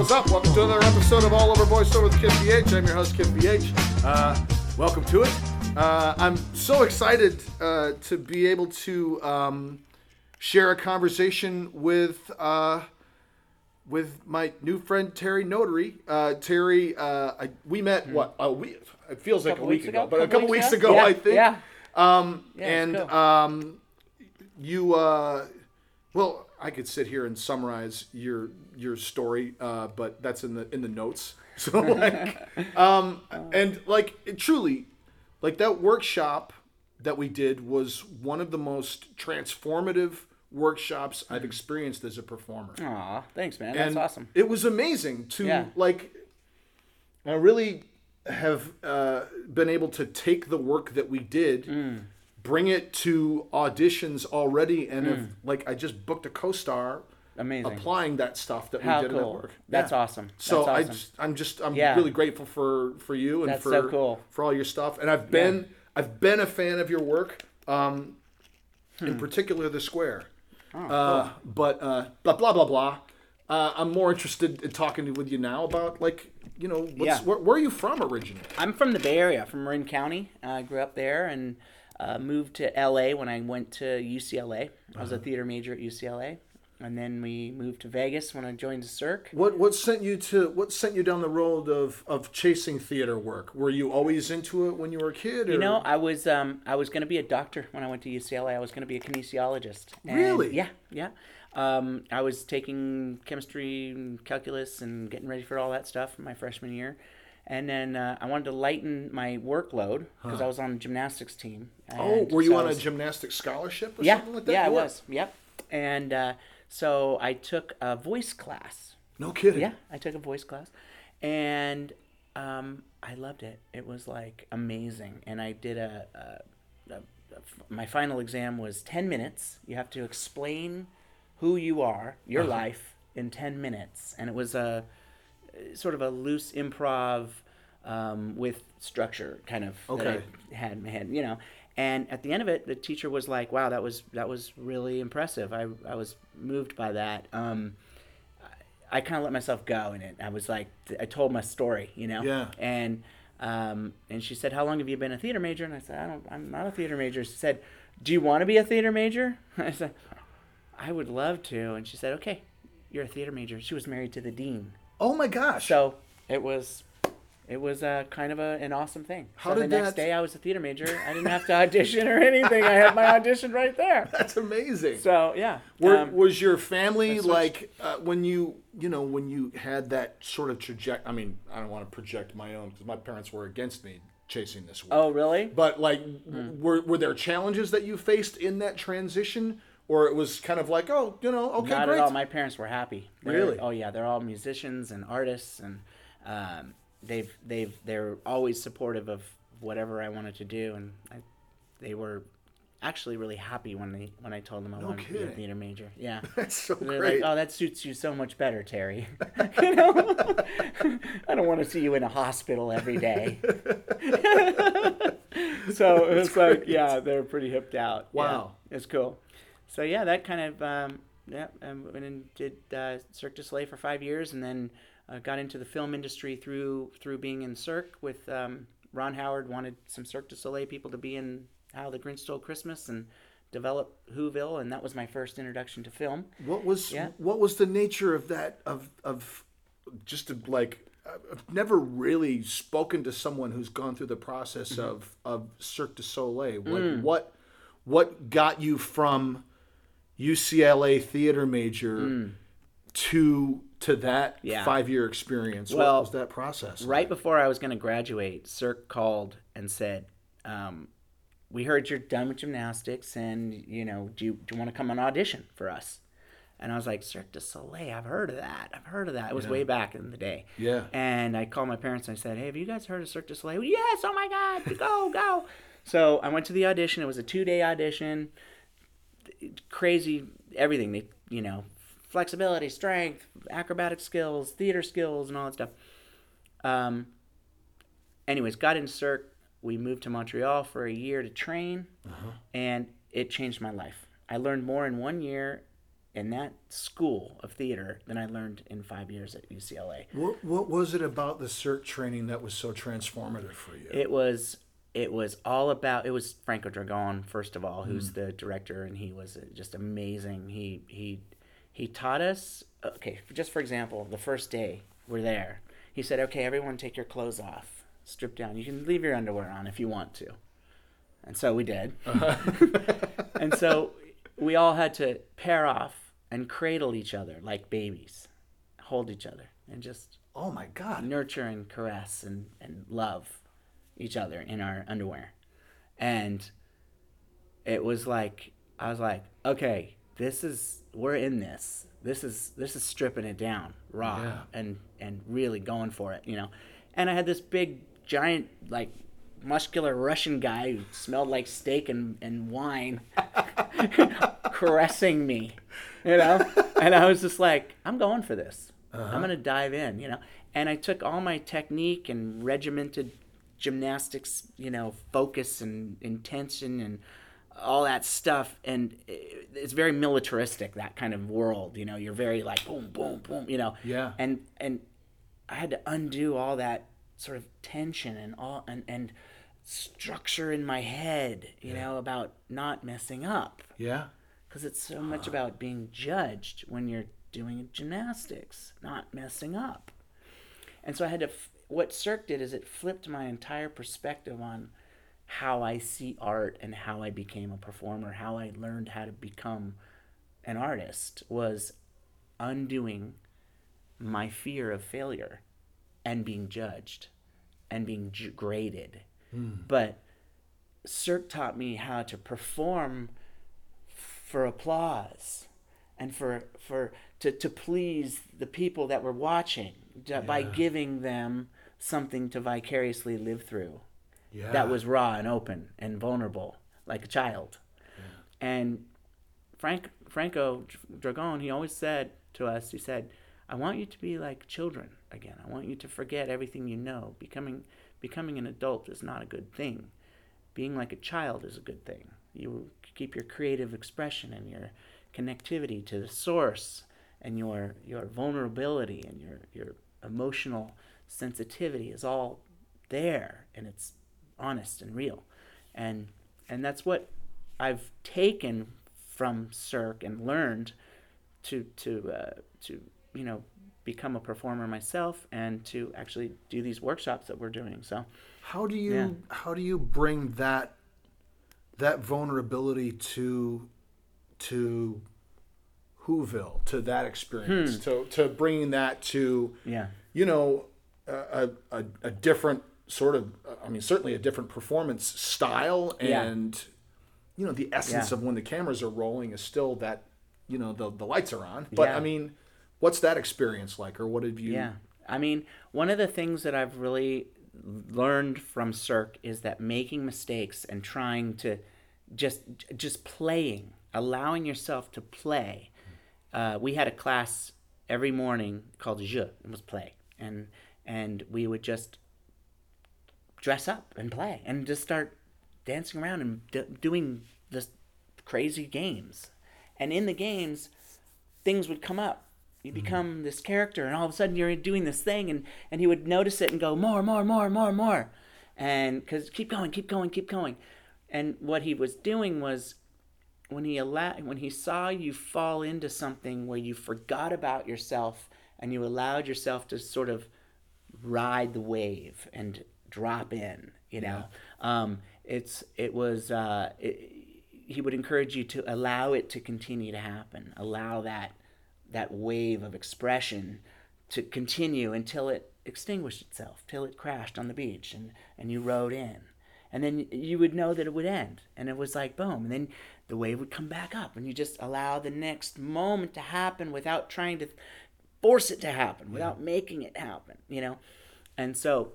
what's up? Welcome to another episode of All Over Boys Voiceover with Kiff VH. I'm your host, Kiff VH. Uh, welcome to it. Uh, I'm so excited uh, to be able to um, share a conversation with uh, with my new friend Terry Notary. Uh, Terry, uh, I, we met what a week. It feels like a week ago, ago? but a Couple couple weeks weeks ago? ago, Yeah, I think. yeah. Um, Yeah, and cool. um, you, uh, well, I could sit here and summarize your your story, uh, but that's in the in the notes. So like, um, and like it truly, like that workshop that we did was one of the most transformative workshops I've experienced as a performer. Aw, thanks, man. That's And awesome. It was amazing to Yeah. like. I really have uh, been able to take the work that we did, Mm. bring it to auditions already, and have, like I just booked a co-star. Amazing. Applying that stuff that How we did at cool. work. That's Yeah. awesome. So That's I awesome. just, I'm just I'm Yeah. really grateful for for you and That's for so cool. for all your stuff. And I've been I've been a fan of your work, um, in particular the square. Hmm. Oh, uh, But uh, blah blah blah blah. Uh, I'm more interested in talking with you now about like you know what's, Yeah. where, where are you from originally? I'm from the Bay Area, from Marin County. I grew up there and uh, moved to LA when I went to UCLA. I was a Uh-huh. theater major at UCLA. And then we moved to Vegas when I joined the Cirque. What what sent you to what sent you down the road of, of chasing theater work? Were you always into it when you were a kid? Or? You know, I was um, I was going to be a doctor when I went to UCLA. I was going to be a kinesiologist. And- Really? Yeah, yeah. Um, I was taking chemistry and calculus and getting ready for all that stuff my freshman year, and then uh, I wanted to lighten my workload because I was on the gymnastics team. oh, were you so on a was- gymnastics scholarship or yeah, something like that? yeah, I was. Yep. And uh, so I took a voice class. No kidding. Yeah, I took a voice class, and um, I loved it. It was like amazing, and I did a, a, a, a my final exam was ten minutes. You have to explain who you are, your Uh-huh. life, in ten minutes, and it was a sort of a loose improv um, with structure, kind of. Okay. Had in you know. And at the end of it, the teacher was like, "Wow, that was that was really impressive. I I was moved by that." Um, I kind of let myself go in it. I was like, I told my story, you know. Yeah. And um, and she said, "How long have you been a theater major?" And I said, "I don't. I'm not a theater major." She said, "Do you want to be a theater major?" I said, "I would love to." And she said, "Okay, you're a theater major." She was married to the dean, Oh my gosh. so it was. It was uh, kind of a, an awesome thing. How so the did next that- day I was a theater major. I didn't have to audition or anything. I had my audition right there. That's amazing. So yeah. Were, um, was your family like uh, when you you know when you had that sort of trajectory? I mean, I don't want to project my own because my parents were against me chasing this work. oh really? But like, were were there challenges that you faced in that transition, or it was kind of like, oh, you know, okay, Not great. at all. My parents were happy. They're- Really? Oh yeah, they're all musicians and artists, and um, they've they've they're always supportive of whatever I wanted to do, and I, they were actually really happy when they when I told them I wanted to be a theater major. Yeah. That's so They're great. like, oh, that suits you so much better, Terry. you know, I don't want to see you in a hospital every day. so it was like, yeah, they're pretty hipped out. Yeah, Wow. it's cool. So yeah, that kind of um, yeah, I went and did uh, Cirque du Soleil for five years, and then uh, got into the film industry through through being in Cirque with um, Ron Howard. Wanted some Cirque du Soleil people to be in How the Grinch Stole Christmas and develop Whoville, and that was my first introduction to film. What was Yeah. what was the nature of that of of just to like I've never really spoken to someone who's gone through the process Mm-hmm. of of Cirque du Soleil. Like Mm. what what got you from UCLA theater major to to that. Yeah. five year experience? Well, what was that process? Right like? before I was going to graduate, Cirque called and said, um, "We heard you're done with gymnastics, and you know, do you, do you want to come on audition for us?" And I was like, "Cirque du Soleil, I've heard of that. I've heard of that. It was way back in the day." Yeah. And I called my parents and I said, "Hey, have you guys heard of Cirque du Soleil?" Yes. Oh my God, go go. So I went to the audition. It was a two day audition. Crazy everything. They you know flexibility, strength, acrobatic skills, theater skills, and all that stuff. Um, anyways, got in Cirque. We moved to Montreal for a year to train, and it changed my life. I learned more in one year in that school of theater than I learned in five years at UCLA. What, what was it about the Cirque training that was so transformative for you? It was it was all about it was Franco Dragone first of all, who's the director, and he was just amazing. He he he taught us. Okay, just for example, the first day we're there, he said, "Okay, everyone, take your clothes off, strip down. You can leave your underwear on if you want to." And so we did. and so we all had to pair off and cradle each other like babies, hold each other, and just oh my God. nurture and caress and, and love each other in our underwear. And it was like I was like, okay, this is we're in this. This is this is stripping it down raw Yeah. and and really going for it, you know. And I had this big giant like muscular Russian guy who smelled like steak and, and wine caressing me, you know? And I was just like, I'm going for this. Uh-huh. I'm going to dive in, you know? And I took all my technique and regimented gymnastics, you know, focus and intention and all that stuff. And it's very militaristic, that kind of world, you know? You're very like boom, boom, boom, you know? Yeah. And, and I had to undo all that sort of tension and all, and, and, structure in my head, you know, about not messing up Yeah. because it's so much about being judged when you're doing gymnastics, not messing up. And so I had to. F- what Cirque did is it flipped my entire perspective on how I see art and how I became a performer, how I learned how to become an artist was undoing my fear of failure and being judged and being graded. Hmm. But Cirque taught me how to perform for applause and for for to, to please the people that were watching ju- by giving them something to vicariously live through Yeah. that was raw and open and vulnerable like a child. And frank Franco Dragone he always said to us he said i want you to be like children again. I want you to forget everything you know. Becoming becoming an adult is not a good thing. Being like a child is a good thing. You keep your creative expression and your connectivity to the source and your your vulnerability and your your emotional sensitivity is all there and it's honest and real. And and that's what I've taken from Cirque and learned to to uh, to you know become a performer myself and to actually do these workshops that we're doing. So How do you Yeah. how do you bring that that vulnerability to to Whoville to that experience Hmm. to to bringing that to yeah. you know a, a, a different sort of I mean certainly a different performance style Yeah. and you know the essence Yeah. of when the cameras are rolling is still that you know the the lights are on but Yeah. I mean what's that experience like or what have you Yeah. I mean, one of the things that I've really learned from Cirque is that making mistakes and trying to just just playing, allowing yourself to play. Uh, we had a class every morning called Je. It was play, and and we would just dress up and play and just start dancing around and d- doing this crazy games. And in the games, things would come up. You mm-hmm. become this character, and all of a sudden you're doing this thing, and, and he would notice it and go, more, more, more, more, more. And because keep going, keep going, keep going. And what he was doing was when he allowed, when he saw you fall into something where you forgot about yourself and you allowed yourself to sort of ride the wave and drop in, you know, um, it's, it was, uh, it, he would encourage you to allow it to continue to happen, allow that that wave of expression to continue until it extinguished itself, till it crashed on the beach and, and you rode in. And then you would know that it would end. And it was like boom. And then the wave would come back up and you just allow the next moment to happen without trying to force it to happen, without making it happen, you know? And so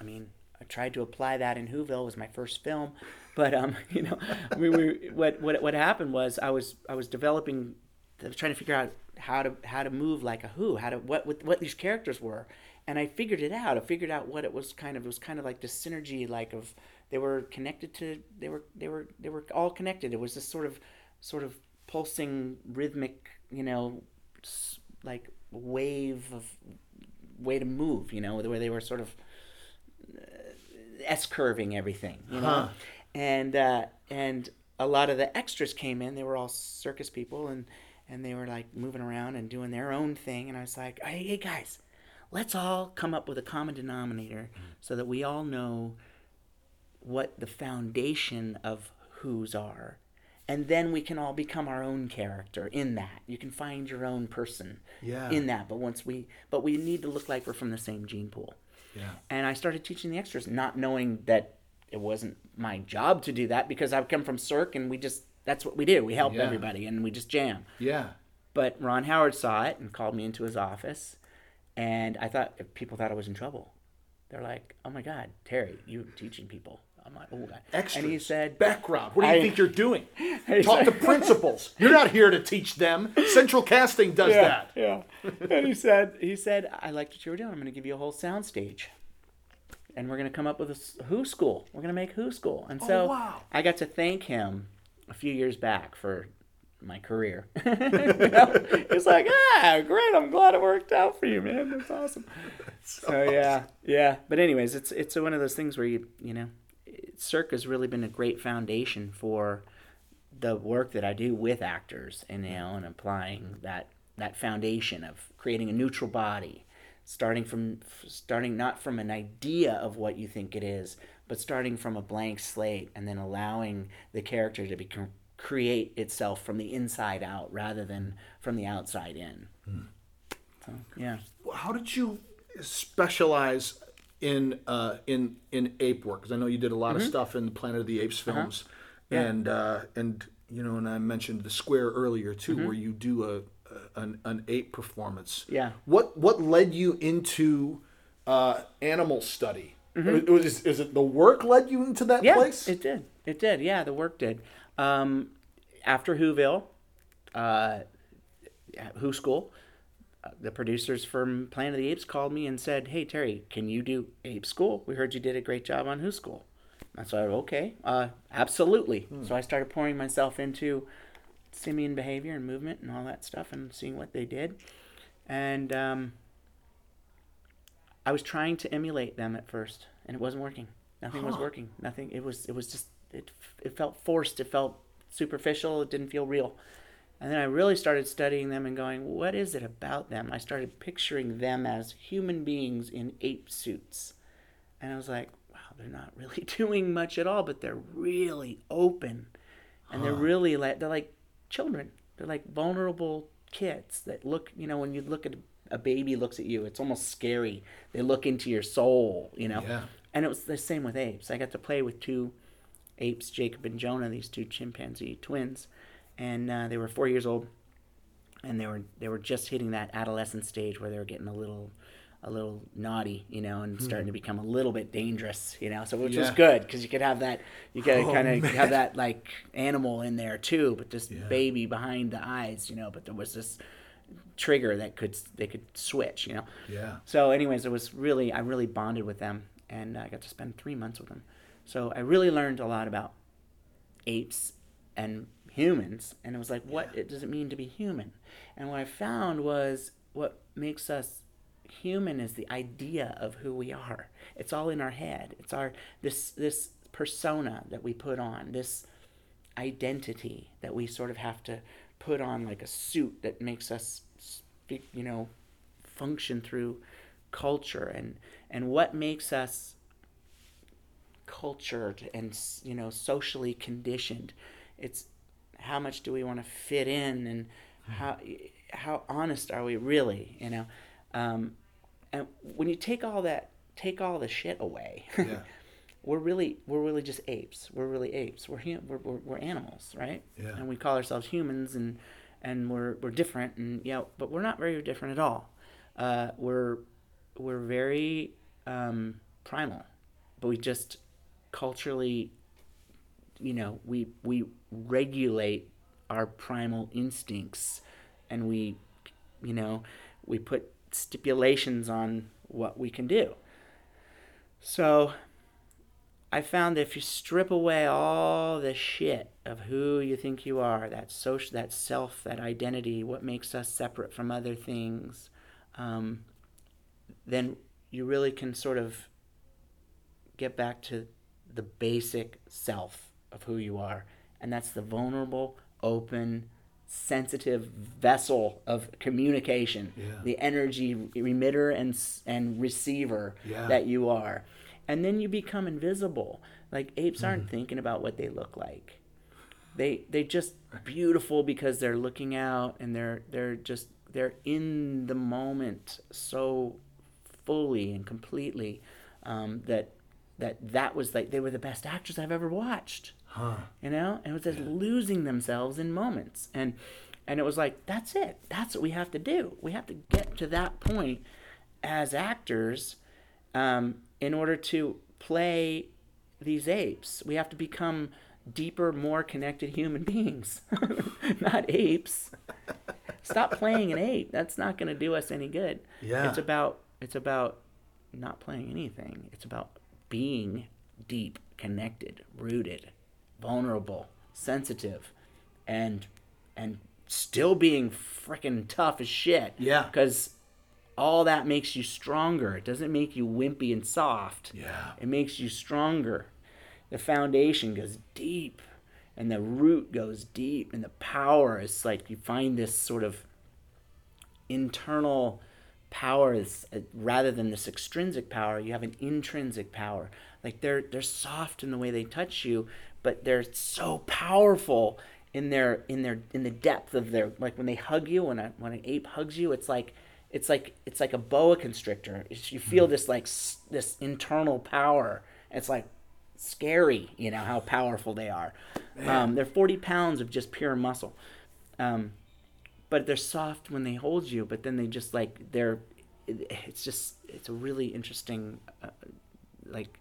I mean, I tried to apply that in Whoville. Was my first film, but um, you know, we what what what happened was I was I was developing, I was trying to figure out how to how to move like a Who, how to what what, what these characters were, and I figured it out. I figured out what it was kind of. It was kind of like the synergy, like of they were connected to they were they were they were all connected. It was this sort of sort of pulsing rhythmic, you know, like wave of way to move, you know, the way they were sort of S curving everything, you know, Huh. and uh, and a lot of the extras came in. They were all circus people, and and they were like moving around and doing their own thing. And I was like, hey, hey guys, let's all come up with a common denominator so that we all know what the foundation of who's are. And then we can all become our own character in that. You can find your own person Yeah. in that. But once we, but we need to look like we're from the same gene pool. Yeah. And I started teaching the extras, not knowing that it wasn't my job to do that because I've come from Cirque and we just, that's what we do. We help Yeah. everybody and we just jam. Yeah. But Ron Howard saw it and called me into his office. And I thought people thought I was in trouble. They're like, "Oh my God, Terry, you're teaching people." I'm "Oh God." Extras. And he said, background. What do you I- think you're doing? Talk to principals. You're not here to teach them. Central Casting does that. Yeah. and he said, he said, I liked what you were doing. I'm going to give you a whole sound stage. And we're going to come up with a Who school. We're going to make Who school. And so Oh, wow. I got to thank him a few years back for my career. you know? It's like, ah, great. I'm glad it worked out for you, man. That's awesome. So, yeah, yeah. But anyways, it's it's one of those things where you you know, Cirque has really been a great foundation for the work that I do with actors and you know and applying that that foundation of creating a neutral body starting from starting not from an idea of what you think it is but starting from a blank slate and then allowing the character to be create itself from the inside out rather than from the outside in. Hmm. So, yeah. How did you specialize in uh, in in ape work? Because I know you did a lot of stuff in the Planet of the Apes films, and uh, and you know, and I mentioned the Square earlier too, where you do a, a an, an ape performance. Yeah. What what led you into uh, animal study? Is, is it the work led you into that yeah place? it did it did yeah the work did um, after whoville uh, who school the producers from planet of the apes called me and said hey terry can you do ape school we heard you did a great job on who school And so i said okay uh, absolutely so i started pouring myself into simian behavior and movement and all that stuff and seeing what they did and um, I was trying to emulate them at first, and it wasn't working. Nothing was working. Nothing. It was. It was just. It. It felt forced. It felt superficial. It didn't feel real. And then I really started studying them and going, what is it about them? I started picturing them as human beings in ape suits, and I was like, wow, they're not really doing much at all, but they're really open, and they're really like they're like children. They're like vulnerable kids that look. You know, when you look at a baby looks at you, it's almost scary. They look into your soul, you know. Yeah. And it was the same with apes. I got to play with two apes, Jacob and Jonah, these two chimpanzee twins, and uh, they were four years old, and they were they were just hitting that adolescent stage where they were getting a little a little naughty, you know, and starting to become a little bit dangerous, you know. So which was good because you could have that you could Oh, kind of have that like animal in there too, but this Yeah. baby behind the eyes, you know. But there was this trigger that could they could switch, you know. Yeah. So, anyways, it was really I really bonded with them, and I got to spend three months with them. So I really learned a lot about apes and humans, and it was like, what it does it mean to be human? And what I found was what makes us human is the idea of who we are. It's all in our head. It's our this this persona that we put on, this identity that we sort of have to put on like a suit that makes us speak, you know, function through culture and and what makes us cultured and you know socially conditioned it's how much do we want to fit in and how how honest are we really you know? Um, and when you take all that take all the shit away Yeah. we're really we're really just apes. We're really apes. We're hum- we're, we're, we're animals right? Yeah. and we call ourselves humans and and we're we're different and yeah but we're not very different at all. Uh, we're we're very um, primal but we just culturally you know we we regulate our primal instincts and we you know we put stipulations on what we can do. So I found that if you strip away all the shit of who you think you are, that social, that self, that identity, what makes us separate from other things, um, then you really can sort of get back to the basic self of who you are, and that's the vulnerable, open, sensitive vessel of communication, Yeah. the energy emitter and and receiver Yeah. that you are, and then you become invisible. Like apes aren't thinking about what they look like. They they just beautiful because they're looking out and they're they're just they're in the moment so fully and completely um, that that that was like they were the best actors I've ever watched. Huh. you know? And it was just losing themselves in moments. And and it was like that's it. That's what we have to do. We have to get to that point as actors um, in order to play these apes. We have to become deeper more connected human beings not apes. Stop playing an ape. That's not going to do us any good. Yeah. it's about it's about not playing anything. It's about being deep connected rooted vulnerable sensitive and and still being freaking tough as shit Yeah. because all that makes you stronger it doesn't make you wimpy and soft Yeah. it makes you stronger the foundation goes deep and the root goes deep and the power is like you find this sort of internal power is uh, rather than this extrinsic power you have an intrinsic power. Like they're they're soft in the way they touch you but they're so powerful in their in their in the depth of their like when they hug you when a when an ape hugs you it's like it's like it's like a boa constrictor. It's- you feel this like s- this internal power. It's like scary you know how powerful they are. Um, they're 40 pounds of just pure muscle. Um, but they're soft when they hold you but then they just like they're it's just it's a really interesting uh, like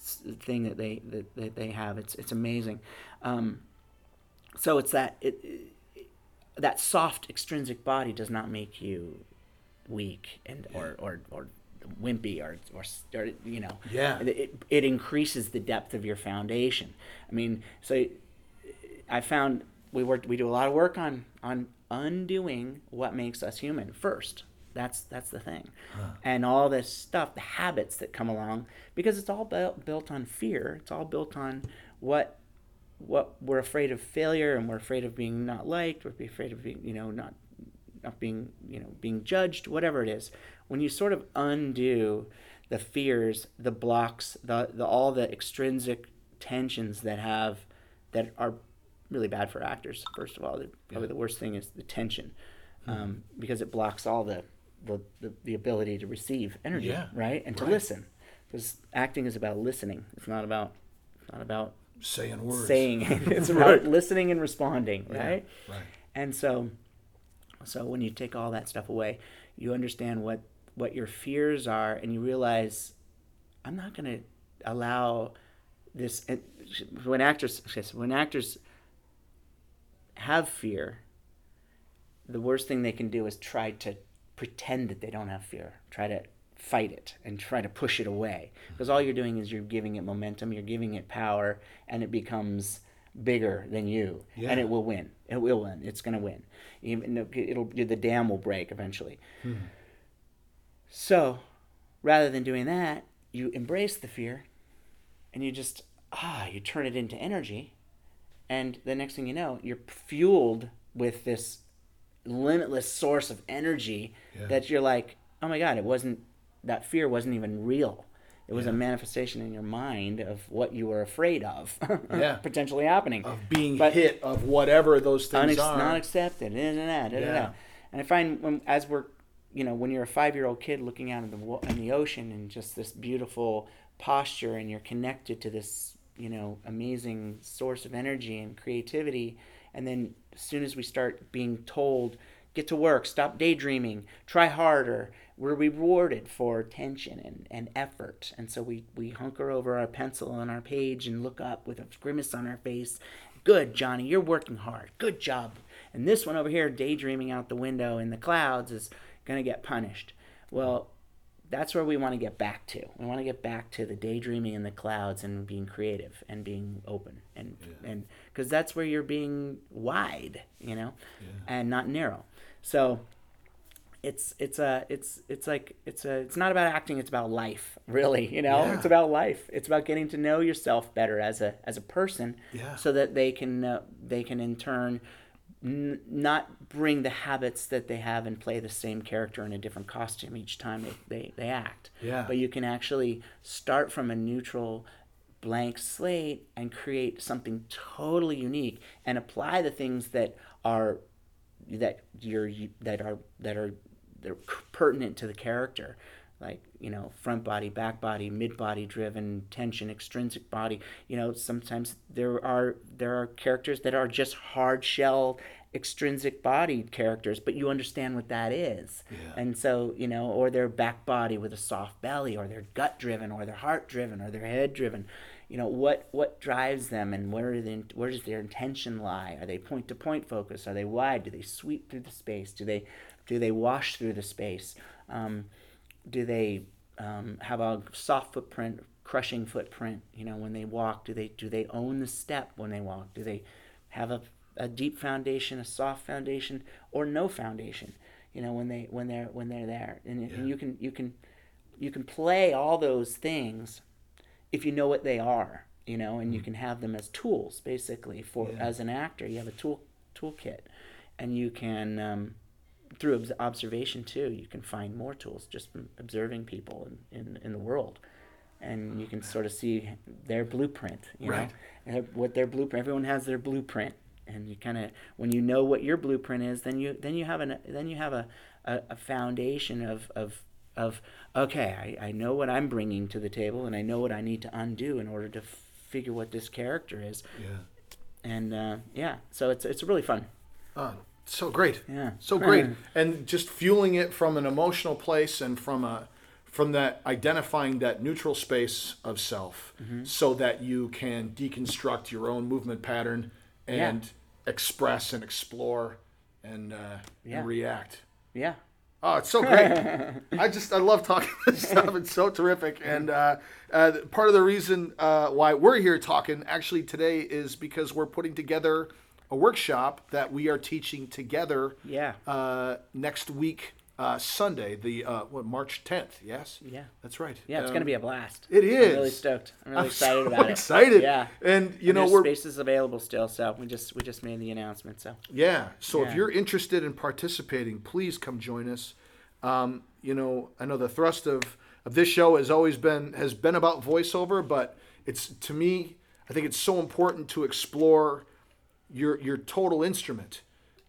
thing that they that, that they have. It's it's amazing. Um, so it's that it, it that soft extrinsic body does not make you weak and or or, or wimpy or, or or you know. Yeah. it, it increases the depth of your foundation. I mean so I found we work we do a lot of work on on undoing what makes us human first. That's that's the thing, and all this stuff, the habits that come along, because it's all built built on fear. It's all built on what what we're afraid of failure, and we're afraid of being not liked. We're afraid of being you know not not being you know being judged. Whatever it is, when you sort of undo the fears, the blocks, the, the all the extrinsic tensions that have that are really bad for actors. First of all, the, probably the worst thing is the tension, um, because it blocks all the, the, the, the ability to receive energy, Yeah. right, and to Right. listen. Because acting is about listening. It's not about it's not about Saying words. saying. it's about Right. listening and responding, Yeah, right? Right. And so, so when you take all that stuff away, you understand what what your fears are, and you realize, I'm not going to allow this. and When actors, when actors have fear, the worst thing they can do is try to pretend that they don't have fear. Try to fight it and try to push it away. Because all you're doing is you're giving it momentum, you're giving it power, and it becomes bigger than you, Yeah. and it will win. It will win. It's going to win. Even it'll the dam will break eventually. So, rather than doing that, you embrace the fear, and you just ah, you turn it into energy, and the next thing you know, you're fueled with this limitless source of energy Yeah. that you're like, oh my god, it wasn't that fear wasn't even real. It was Yeah. a manifestation in your mind of what you were afraid of Yeah. potentially happening. Of being But- hit of whatever those things Unex- are. not accepted. Da, da, da, Yeah. And I find when, as we're, you know, when you're a five year old kid looking out in the in the ocean and just this beautiful posture, and you're connected to this, you know, amazing source of energy and creativity, and then as soon as we start being told, get to work, stop daydreaming, try harder, we're rewarded for attention and, and effort. And so we, we hunker over our pencil on our page and look up with a grimace on our face. Good, Johnny, you're working hard. Good job. And this one over here, daydreaming out the window in the clouds, is going to get punished. Well, that's where we want to get back to. We want to get back to the daydreaming in the clouds and being creative and being open and and because that's where you're being wide, you know, and not narrow. So it's it's a it's it's like it's a it's not about acting. It's about life, really. You know, Yeah. it's about life. It's about getting to know yourself better as a as a person, Yeah. so that they can uh, they can in turn n- not bring the habits that they have and play the same character in a different costume each time they, they, they act. Yeah. But you can actually start from a neutral blank slate and create something totally unique and apply the things that are that you're that are that are they're pertinent to the character like you know front body back body mid body driven tension extrinsic body. You know sometimes there are there are characters that are just hard shell extrinsic body characters but you understand what that is. Yeah. and so you know or their back body with a soft belly or they're gut driven or they're heart driven or they're head driven. You know what what drives them and where are the, where does their intention lie? Are they point to point focus? Are they wide? Do they sweep through the space? Do they do they wash through the space? Um, do they um, have a soft footprint crushing footprint? You know when they walk do they do they own the step when they walk? Do they have a, a deep foundation a soft foundation or no foundation? You know when they when they're when they're there. And, and you can you can you can play all those things if you know what they are you know and you can have them as tools basically for as an actor. You have a tool toolkit and you can um, through observation too you can find more tools just from observing people in, in, in the world. And you can sort of see their blueprint you Right. know and what their blueprint everyone has their blueprint. And you kind of when you know what your blueprint is then you then you have an then you have a, a, a foundation of of of okay I, I know what i'm bringing to the table and i know what i need to undo in order to figure what this character is. Yeah. and uh, yeah so it's it's really fun. Oh, so great. Yeah. So great. and just fueling it from an emotional place and from a from that identifying that neutral space of self Mm-hmm. so that you can deconstruct your own movement pattern and express and explore and, uh, Yeah. and react. yeah Oh, it's so great. I just, I love talking this stuff. It's so terrific. And uh, uh, part of the reason uh, why we're here talking actually today is because we're putting together a workshop that we are teaching together Yeah. uh, next week, uh, Sunday, the uh, what, March 10th. Yes? Yeah. That's right. Yeah, it's Um, going to be a blast. It is. I'm really stoked. I'm really I'm excited so about it. excited. Yeah. And, you And know, we're. spaces available still, so we just we just made the announcement. So Yeah. So if you're interested in participating, please come join us. Um, you know, I know the thrust of, of this show has always been has been about voiceover, but it's to me, I think it's so important to explore your your total instrument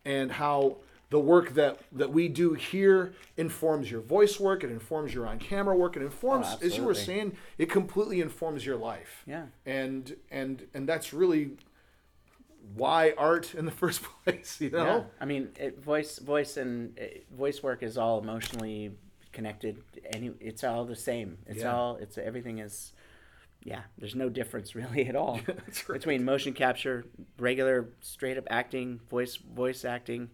and how the work that that we do here informs your voice work, it informs your on camera work, it informs, as you were saying, it completely informs your life. Yeah. And and and that's really why art in the first place, you know? yeah, I mean, it, voice voice and uh, voice work is all emotionally connected. Any, it's all the same. It's Yeah. all it's everything is. Yeah, there's no difference really at all between motion capture, regular straight up acting, voice voice acting.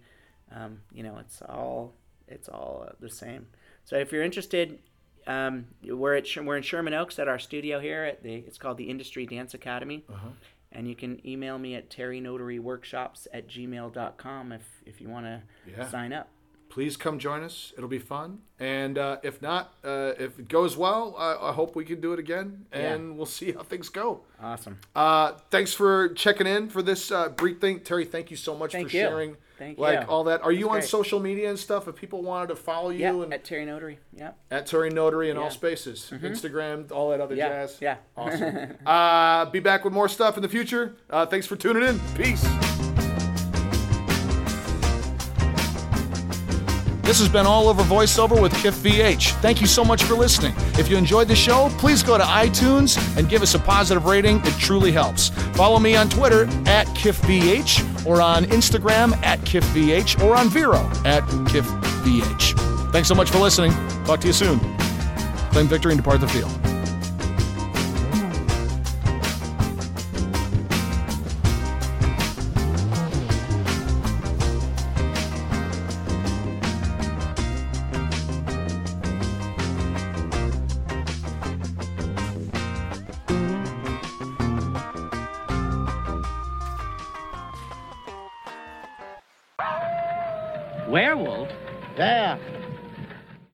Um, you know, it's all it's all uh, the same. So if you're interested, um, we're at we're in Sherman Oaks at our studio here at the it's called the Industry Dance Academy, Uh-huh. and you can email me at terrynotaryworkshops at gmail.com if if you want to Yeah. sign up. Please come join us. It'll be fun. And uh, if not, uh, if it goes well, I, I hope we can do it again, and we'll see how things go. Awesome. Uh, thanks for checking in for this uh, brief thing, Terry. Thank you so much Thank for you. sharing, Thank like you. all that. Are you on great. social media and stuff? If people wanted to follow you Yeah, and at Terry Notary. Yeah. at Terry Notary in all Yeah. Mm-hmm. spaces, Instagram, all that other Yeah. jazz. Yeah. Awesome. uh, be back with more stuff in the future. Uh, thanks for tuning in. Peace. This has been All Over Voiceover with Kiff VH. Thank you so much for listening. If you enjoyed the show, please go to iTunes and give us a positive rating. It truly helps. Follow me on Twitter at KiffVH or on Instagram at KiffVH or on Vero at KiffVH. Thanks so much for listening. Talk to you soon. Claim victory and depart the field.